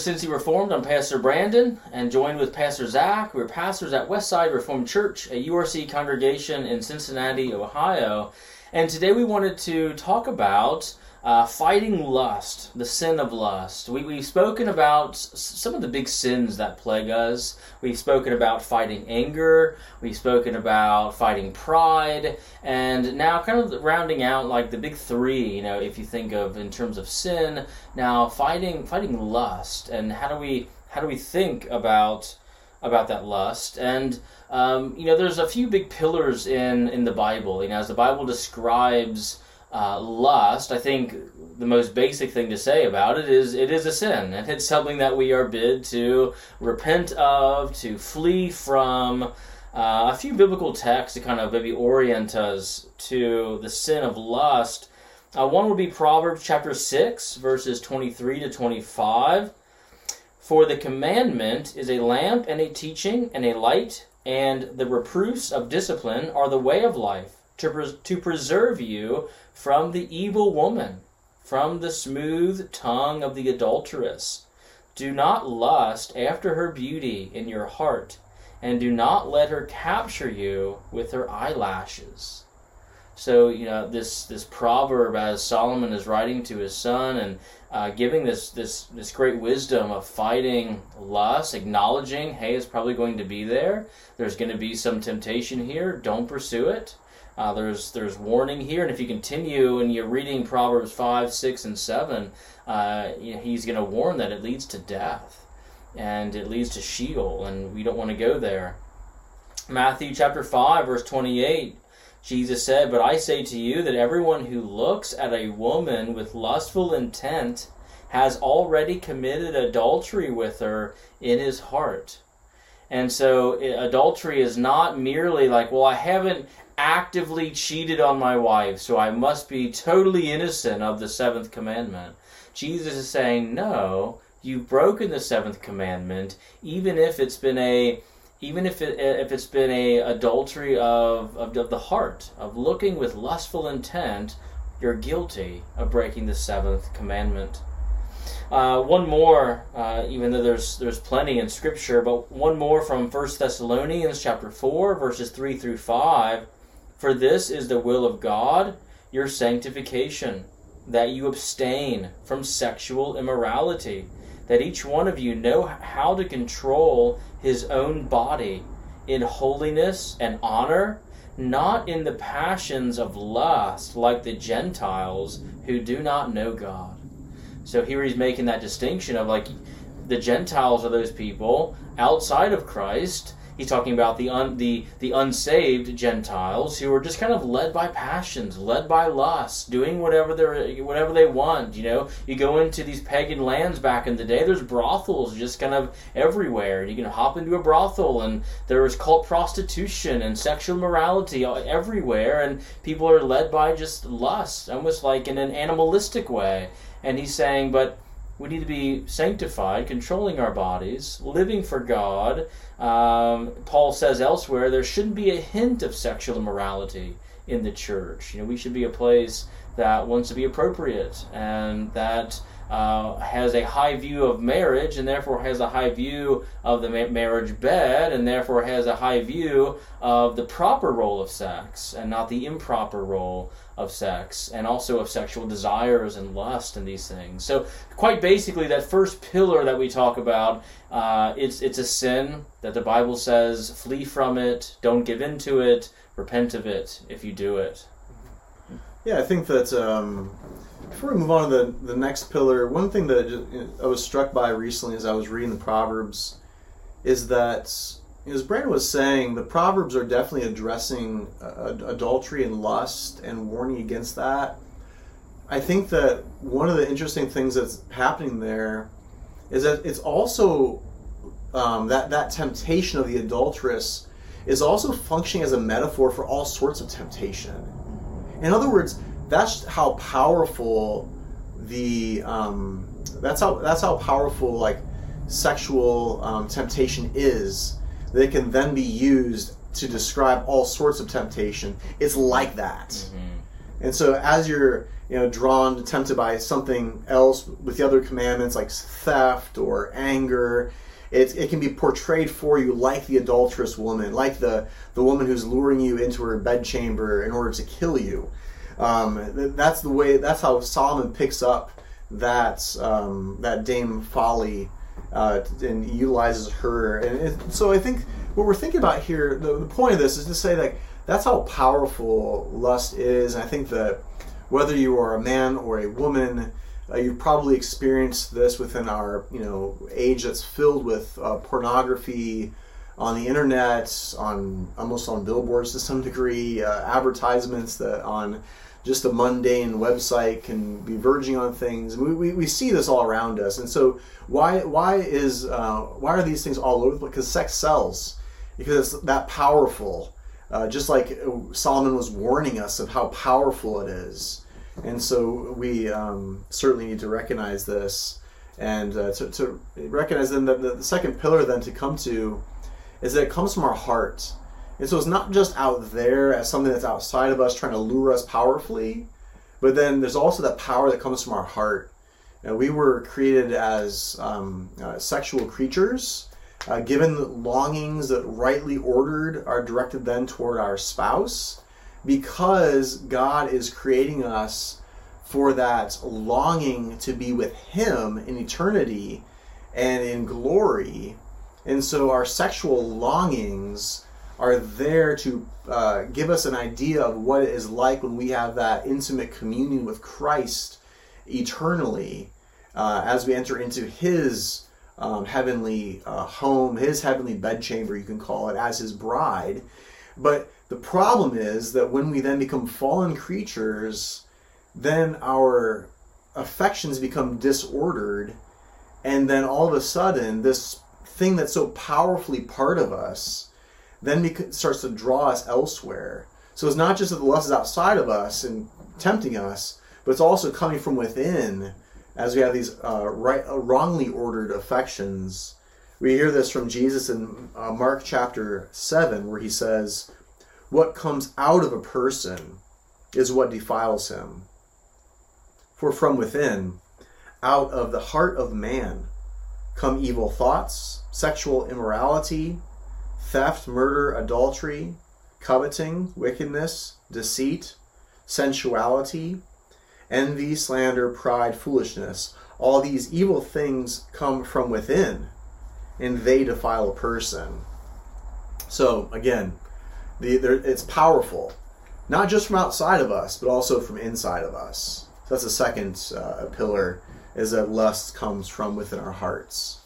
Cincy Reformed. I'm Pastor Brandon, and joined with Pastor Zac. We're pastors at Westside Reformed Church, a URC congregation in Cincinnati, Ohio. And today we wanted to talk about uh, fighting lust, the sin of lust. We, we've spoken about some of the big sins that plague us. We've spoken about fighting anger. We've spoken about fighting pride. And now, kind of rounding out like the big three, you know, if you think of in terms of sin, now fighting fighting lust. And how do we how do we think about about that lust? And um, you know, there's a few big pillars in in the Bible. You know, as the Bible describes uh, lust, I think the most basic thing to say about it is it is a sin, and it's something that we are bid to repent of, to flee from. Uh, a few biblical texts to kind of maybe orient us to the sin of lust. Uh, one would be Proverbs chapter 6, verses 23 to 25. For the commandment is a lamp and a teaching and a light, and the reproofs of discipline are the way of life, to, pres- to preserve you from the evil woman, from the smooth tongue of the adulteress. Do not lust after her beauty in your heart, and do not let her capture you with her eyelashes. So you know this this proverb as Solomon is writing to his son and uh, giving this this this great wisdom of fighting lust, acknowledging, hey, it's probably going to be there. There's going to be some temptation here. Don't pursue it. Uh, there's there's warning here, and if you continue and you're reading Proverbs five, six, and seven, uh, he's going to warn that it leads to death, and it leads to Sheol, and we don't want to go there. Matthew chapter five, verse twenty-eight. Jesus said, But I say to you that everyone who looks at a woman with lustful intent has already committed adultery with her in his heart. And so adultery is not merely like, well, I haven't actively cheated on my wife, so I must be totally innocent of the seventh commandment. Jesus is saying, no, you've broken the seventh commandment, even if it's been a even if it if it's been a adultery of, of, of the heart of looking with lustful intent, you're guilty of breaking the seventh commandment. Uh, one more, uh, even though there's there's plenty in Scripture, but one more from 1 Thessalonians chapter four, verses three through five. For this is the will of God, your sanctification, that you abstain from sexual immorality, that each one of you know how to control his own body in holiness and honor, not in the passions of lust like the Gentiles who do not know God. So here he's making that distinction of like the Gentiles are those people outside of Christ He's talking about the un, the the unsaved Gentiles who are just kind of led by passions, led by lust, doing whatever they whatever they want. You know, you go into these pagan lands back in the day. There's brothels just kind of everywhere. You can hop into a brothel, and there is cult prostitution and sexual morality everywhere, and people are led by just lust, almost like in an animalistic way. And he's saying, but we need to be sanctified, controlling our bodies, living for God. Um, Paul says elsewhere there shouldn't be a hint of sexual immorality in the church. You know, we should be a place that wants to be appropriate and that uh, has a high view of marriage and therefore has a high view of the ma- marriage bed and therefore has a high view of the proper role of sex and not the improper role of sex and also of sexual desires and lust and these things. So quite basically that first pillar that we talk about uh, it's it's a sin that the Bible says flee from it, don't give in to it, repent of it if you do it. Yeah, I think that um, before we move on to the, the next pillar, one thing that I was struck by recently as I was reading the Proverbs is that, as Brandon was saying, the Proverbs are definitely addressing uh, adultery and lust and warning against that. I think that one of the interesting things that's happening there is that it's also um, that that temptation of the adulteress is also functioning as a metaphor for all sorts of temptation. In other words, that's how powerful the um, that's how that's how powerful like sexual um, temptation is. They can then be used to describe all sorts of temptation. It's like that. Mm-hmm. And so as you're you know drawn, tempted by something else with the other commandments like theft or anger, it, it can be portrayed for you like the adulterous woman, like the, the woman who's luring you into her bedchamber in order to kill you. Um, that's the way. That's how Solomon picks up that um, that Dame Folly uh, and utilizes her. And it, so I think what we're thinking about here, the, the point of this is to say like that's how powerful lust is. And I think that whether you are a man or a woman, uh, you've probably experienced this within our you know age that's filled with uh, pornography on the internet, on almost on billboards to some degree, uh, advertisements that on just a mundane website can be verging on things. We, we, we see this all around us, and so why why is uh, why are these things all over? Because sex sells, because it's that powerful. Uh, just like Solomon was warning us of how powerful it is, and so we um, certainly need to recognize this, and uh, to, to recognize then that the second pillar then to come to is that it comes from our heart and so it's not just out there as something that's outside of us trying to lure us powerfully, but then there's also that power that comes from our heart. And we were created as um, uh, sexual creatures, uh, given longings that rightly ordered are directed then toward our spouse, because God is creating us for that longing to be with Him in eternity and in glory. And so our sexual longings are there to uh, give us an idea of what it is like when we have that intimate communion with Christ eternally uh, as we enter into His um, heavenly uh, home, His heavenly bedchamber, you can call it, as His bride. But the problem is that when we then become fallen creatures, then our affections become disordered, and then all of a sudden, this thing that's so powerfully part of us then it starts to draw us elsewhere. So it's not just that the lust is outside of us and tempting us, but it's also coming from within as we have these uh, right, uh, wrongly ordered affections. We hear this from Jesus in uh, Mark chapter 7, where he says, What comes out of a person is what defiles him. For from within, out of the heart of man, come evil thoughts, sexual immorality, theft, murder, adultery, coveting, wickedness, deceit, sensuality, envy, slander, pride, foolishness. All these evil things come from within, and they defile a person. So, again, the, it's powerful, not just from outside of us, but also from inside of us. So that's the second uh, pillar, is that lust comes from within our hearts.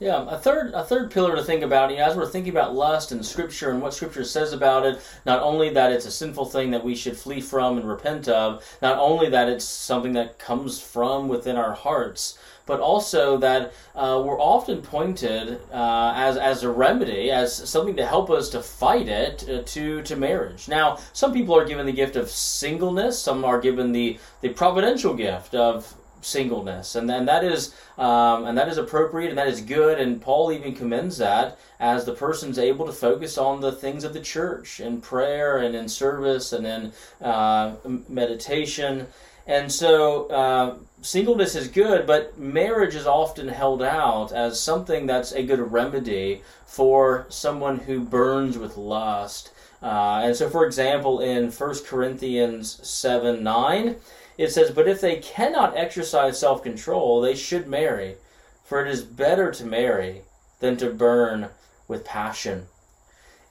Yeah, a third a third pillar to think about, you know, as we're thinking about lust and Scripture and what Scripture says about it, not only that it's a sinful thing that we should flee from and repent of, not only that it's something that comes from within our hearts, but also that uh, we're often pointed uh, as as a remedy, as something to help us to fight it uh, to to marriage. Now, some people are given the gift of singleness, some are given the the providential gift of singleness, and then that is um, and that is appropriate and that is good. And Paul even commends that as the person's able to focus on the things of the church in prayer and in service and in uh, meditation. And so uh, singleness is good, but marriage is often held out as something that's a good remedy for someone who burns with lust. Uh, and so, for example, in 1 Corinthians 7 9, it says, But if they cannot exercise self control, they should marry, for it is better to marry than to burn with passion.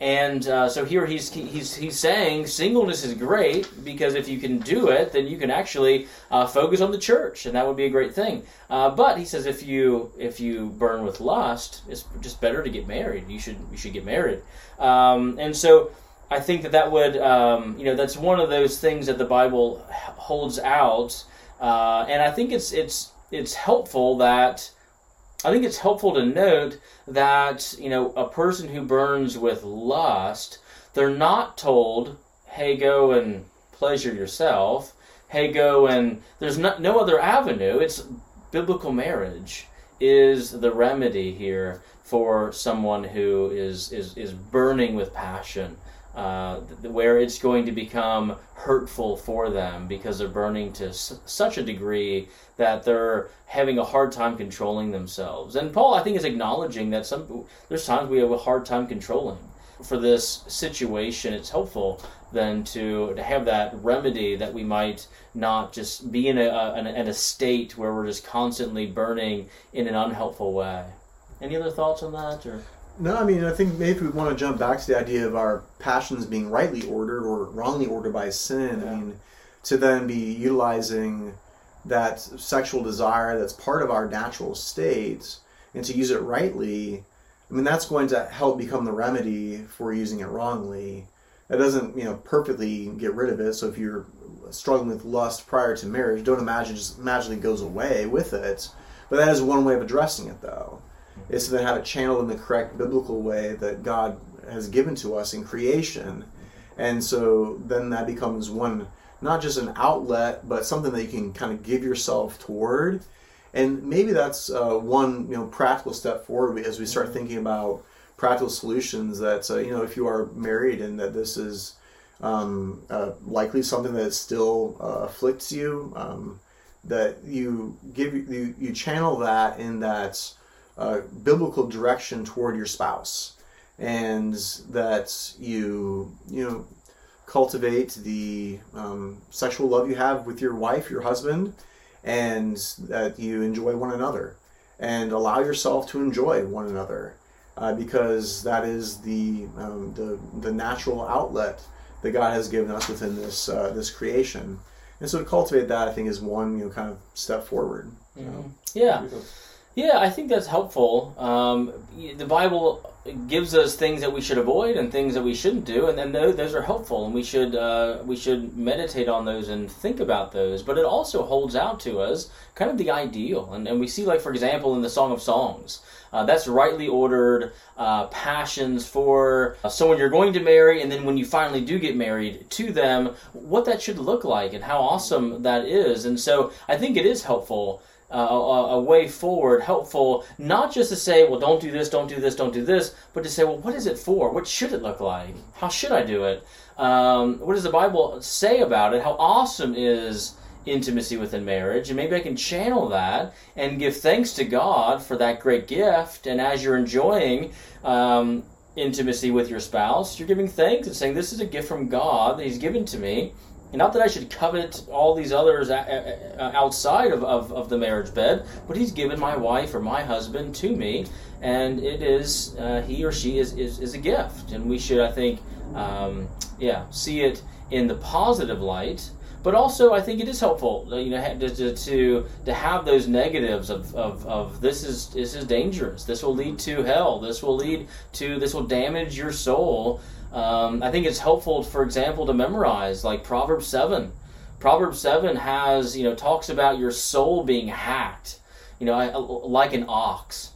And uh, so here he's, he's, he's saying singleness is great because if you can do it, then you can actually uh, focus on the church, and that would be a great thing. Uh, but he says if you if you burn with lust, it's just better to get married. You should you should get married. Um, and so I think that that would, um, you know, that's one of those things that the Bible holds out, uh, and I think it's it's it's helpful that I think it's helpful to note that you know a person who burns with lust, they're not told, "Hey, go and pleasure yourself." Hey, go and there's no, no other avenue. It's biblical marriage is the remedy here for someone who is is is burning with passion uh, where it's going to become hurtful for them because they're burning to s- such a degree that they're having a hard time controlling themselves. And Paul, I think, is acknowledging that some there's times we have a hard time controlling. For this situation, it's helpful then to to have that remedy that we might not just be in a, a a state where we're just constantly burning in an unhelpful way. Any other thoughts on that, or? No, I mean, I think maybe we want to jump back to the idea of our passions being rightly ordered or wrongly ordered by sin. Yeah. I mean, to then be utilizing that sexual desire that's part of our natural state and to use it rightly, I mean, that's going to help become the remedy for using it wrongly. That doesn't, you know, perfectly get rid of it. So if you're struggling with lust prior to marriage, don't imagine it just magically goes away with it. But that is one way of addressing it, though is to then have it channeled in the correct biblical way that God has given to us in creation. And so then that becomes one, not just an outlet, but something that you can kind of give yourself toward. And maybe that's uh, one you know practical step forward as we start thinking about practical solutions. That uh, you know if you are married and that this is um, uh, likely something that still uh, afflicts you, um, that you give you you channel that in that uh, biblical direction toward your spouse, and that you you know cultivate the um, sexual love you have with your wife, your husband, and that you enjoy one another, and allow yourself to enjoy one another, uh, because that is the um, the the natural outlet that God has given us within this uh, this creation. And so to cultivate that, I think, is one you know kind of step forward. Mhm. Yeah. Yeah, I think that's helpful. Um, the Bible gives us things that we should avoid and things that we shouldn't do, and then those, are helpful, and we should uh, we should meditate on those and think about those. But it also holds out to us kind of the ideal, and, and we see, like for example, in the Song of Songs, uh, that's rightly ordered uh, passions for uh, someone you're going to marry, and then when you finally do get married to them, what that should look like and how awesome that is. And so I think it is helpful uh, a, way forward helpful not just to say well don't do this don't do this don't do this but to say well what is it for? What should it look like? How should i do it? Um, what does the bible say about it? How awesome is intimacy within marriage? And maybe i can channel that and give thanks to god for that great gift. And as you're enjoying um, intimacy with your spouse you're giving thanks and saying this is a gift from god that he's given to me and not that I should covet all these others outside of, of, of the marriage bed, but he's given my wife or my husband to me, and it is, uh, he or she is, is, is a gift. And we should, I think, um, yeah, see it in the positive light. But also, I think it is helpful, uh, you know, to to, to have those negatives of, of, of this is this is dangerous. This will lead to hell. This will lead to this will damage your soul. Um, I think it's helpful, for example, to memorize like Proverbs seven. Proverbs seven has you know talks about your soul being hacked, you know, like an ox.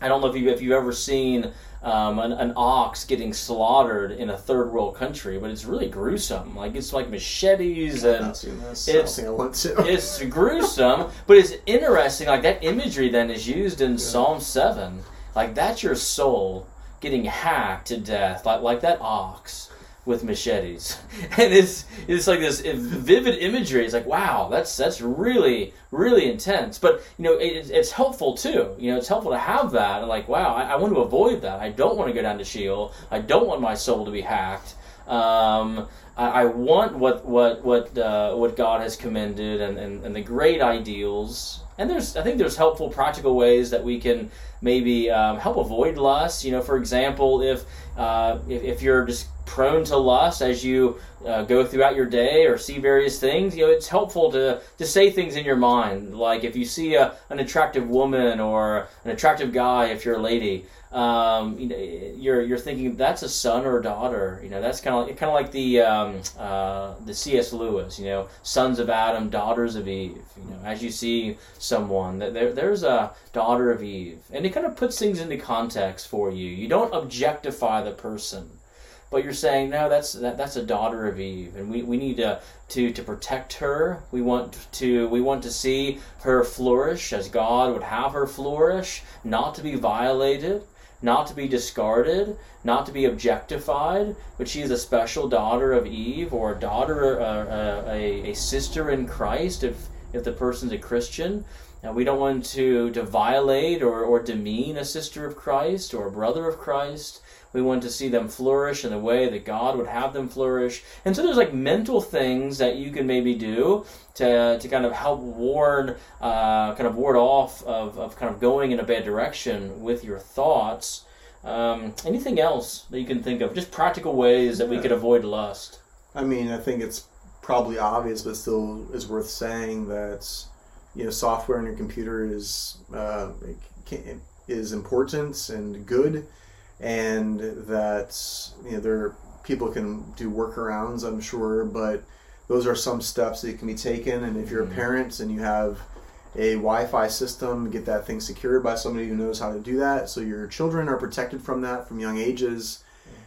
I don't know if you if you've ever seen um, an, an ox getting slaughtered in a third world country, but it's really gruesome. Like it's like machetes and not seen this. it's- I don't think I want to. it's gruesome, but it's interesting. Like that imagery then is used in Psalm seven. Like that's your soul getting hacked to death, like like that ox with machetes, and it's it's like this vivid imagery. It's like wow, that's that's really really intense. But you know, it, it's helpful too. You know, it's helpful to have that. And like wow, I, I want to avoid that. I don't want to go down to Sheol. I don't want my soul to be hacked. Um, I, I want what what what uh, what God has commended and, and, and the great ideals. And there's I think there's helpful practical ways that we can maybe um, help avoid lust. You know, for example, if uh, if, if you're just prone to lust as you uh, go throughout your day or see various things, you know, it's helpful to, to say things in your mind. Like if you see a, an attractive woman or an attractive guy, if you're a lady, um, you know, you're you're thinking that's a son or a daughter. You know, that's kind of like, kind of like the um, uh, the C.S. Lewis. You know, sons of Adam, daughters of Eve. You know, as you see someone, there there's a daughter of Eve, and it kind of puts things into context for you. You don't objectify the person but you're saying no that's that, that's a daughter of eve and we, we need to, to to protect her we want to we want to see her flourish as god would have her flourish not to be violated not to be discarded, not to be objectified, but she is a special daughter of Eve or a daughter, uh, uh, a, a sister in Christ if, if the person's a Christian. And we don't want to, to violate or, or demean a sister of Christ or a brother of Christ. We want to see them flourish in the way that God would have them flourish. And so there's like mental things that you can maybe do to, to kind of help ward, uh, kind of ward off of, of kind of going in a bad direction with your thoughts. Um, anything else that you can think of? Just practical ways that we could avoid lust. I mean, I think it's probably obvious, but still is worth saying that you know software on your computer is uh, is important and good, and that you know there people can do workarounds. I'm sure, but those are some steps that can be taken. And if you're a mm-hmm. parent and you have a Wi-Fi system, get that thing secured by somebody who knows how to do that, so your children are protected from that from young ages.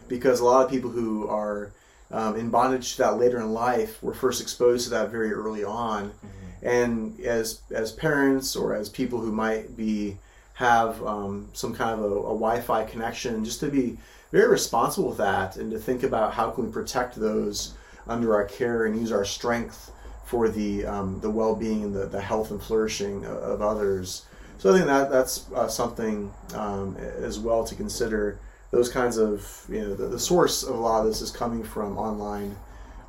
Because a lot of people who are um, in bondage to that later in life were first exposed to that very early on. Mm-hmm. And as as parents or as people who might be have um, some kind of a, a Wi-Fi connection, just to be very responsible with that and to think about how can we protect those under our care and use our strength for the um, the well-being and the, the health and flourishing of, of others. So I think that that's uh, something um, as well to consider. Those kinds of you know the, the, source of a lot of this is coming from online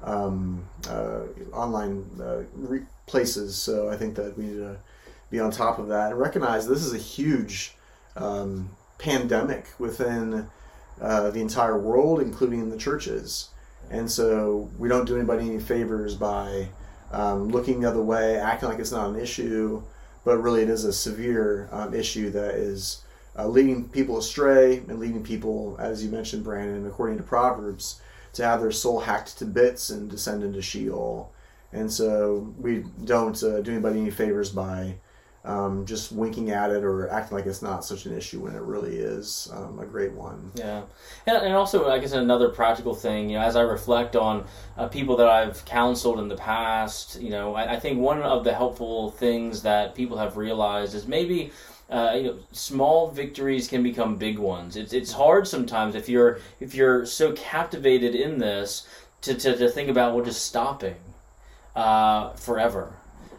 um, uh, online uh, re- places. So I think that we need to be on top of that and recognize this is a huge um, pandemic within uh, the entire world, including the churches. And so we don't do anybody any favors by um, looking the other way, acting like it's not an issue, but really it is a severe um, issue that is uh, leading people astray and leading people, as you mentioned, Brandon, according to Proverbs, to have their soul hacked to bits and descend into Sheol. And so we don't uh, do anybody any favors by um, just winking at it or acting like it's not such an issue when it really is um, a great one. Yeah, and, and also I guess another practical thing, you know, as I reflect on uh, people that I've counseled in the past, you know, I, I, think one of the helpful things that people have realized is maybe. Uh, you know, small victories can become big ones. It's it's hard sometimes if you're if you're so captivated in this to, to, to think about well just stopping uh, forever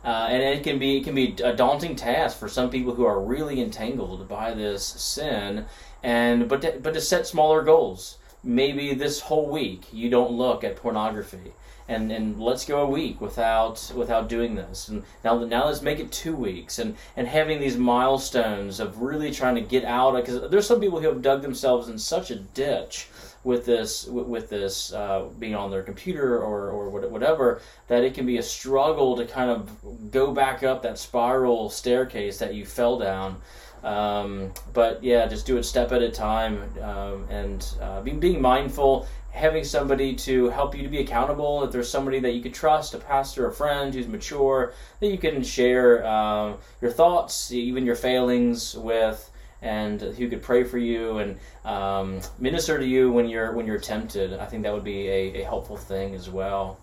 uh, and it can be it can be a daunting task for some people who are really entangled by this sin, and but to, but to set smaller goals. Maybe this whole week you don't look at pornography, and and let's go a week without without doing this, and now now let's make it two weeks, and and having these milestones of really trying to get out because there's some people who have dug themselves in such a ditch with this with this uh, being on their computer or or whatever that it can be a struggle to kind of go back up that spiral staircase that you fell down. Um, but yeah, just do it step at a time um, and uh, being being mindful. Having somebody to help you to be accountable. If there's somebody that you could trust, a pastor, a friend who's mature, that you can share uh, your thoughts, even your failings with, and who could pray for you and um, minister to you when you're when you're tempted. I think that would be a, a helpful thing as well.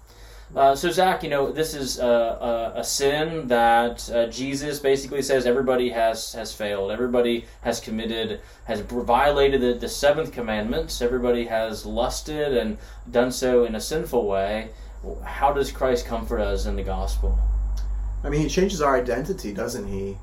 Uh, so Zac, you know this is a, a, a sin that uh, Jesus basically says everybody has has failed. Everybody has committed, has violated the, the seventh commandments. Everybody has lusted and done so in a sinful way. How does Christ comfort us in the gospel? I mean, he changes our identity, doesn't he?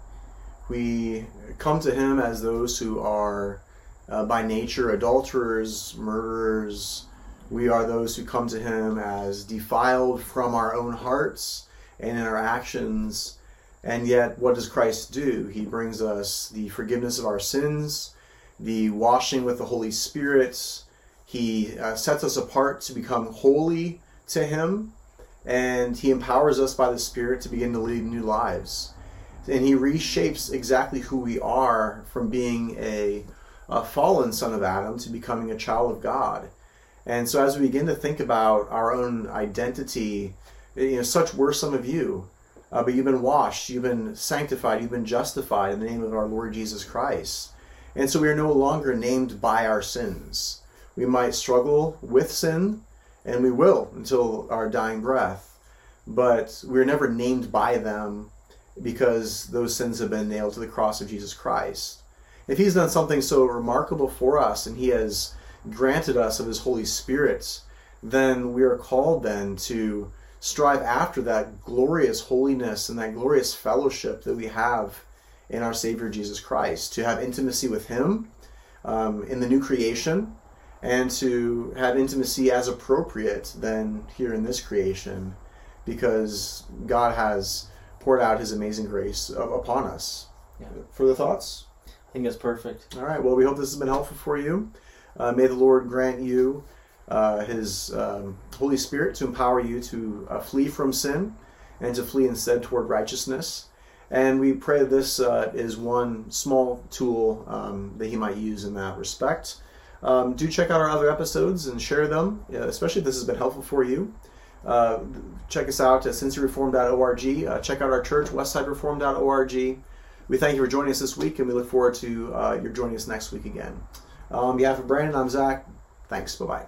We come to him as those who are uh, by nature adulterers, murderers. We are those who come to him as defiled from our own hearts and in our actions. And yet, what does Christ do? He brings us the forgiveness of our sins, the washing with the Holy Spirit. He uh, sets us apart to become holy to Him, and He empowers us by the Spirit to begin to lead new lives and he reshapes exactly who we are from being a, a fallen son of Adam to becoming a child of God. And so as we begin to think about our own identity, you know, such were some of you, uh, but you've been washed, you've been sanctified, you've been justified in the name of our Lord Jesus Christ. And so we are no longer named by our sins. We might struggle with sin, and we will until our dying breath, but we're never named by them because those sins have been nailed to the cross of Jesus Christ. if He's done something so remarkable for us and He has granted us of His Holy Spirit, then we are called then to strive after that glorious holiness and that glorious fellowship that we have in our Savior Jesus Christ, to have intimacy with Him um, in the new creation, and to have intimacy as appropriate then here in this creation, because God has poured out His amazing grace upon us. Yeah. Further thoughts? I think that's perfect. All right. Well, we hope this has been helpful for you. Uh, may the Lord grant you uh, His um, Holy Spirit to empower you to uh, flee from sin and to flee instead toward righteousness. And we pray this uh, is one small tool um, that He might use in that respect. Um, do check out our other episodes and share them, especially if this has been helpful for you. Uh, check us out at cincyreform.org. Uh, check out our church, westsidereform.org. We thank you for joining us this week, and we look forward to uh, your joining us next week again. Uh, on behalf of Brandon, I'm Zac. Thanks. Bye bye.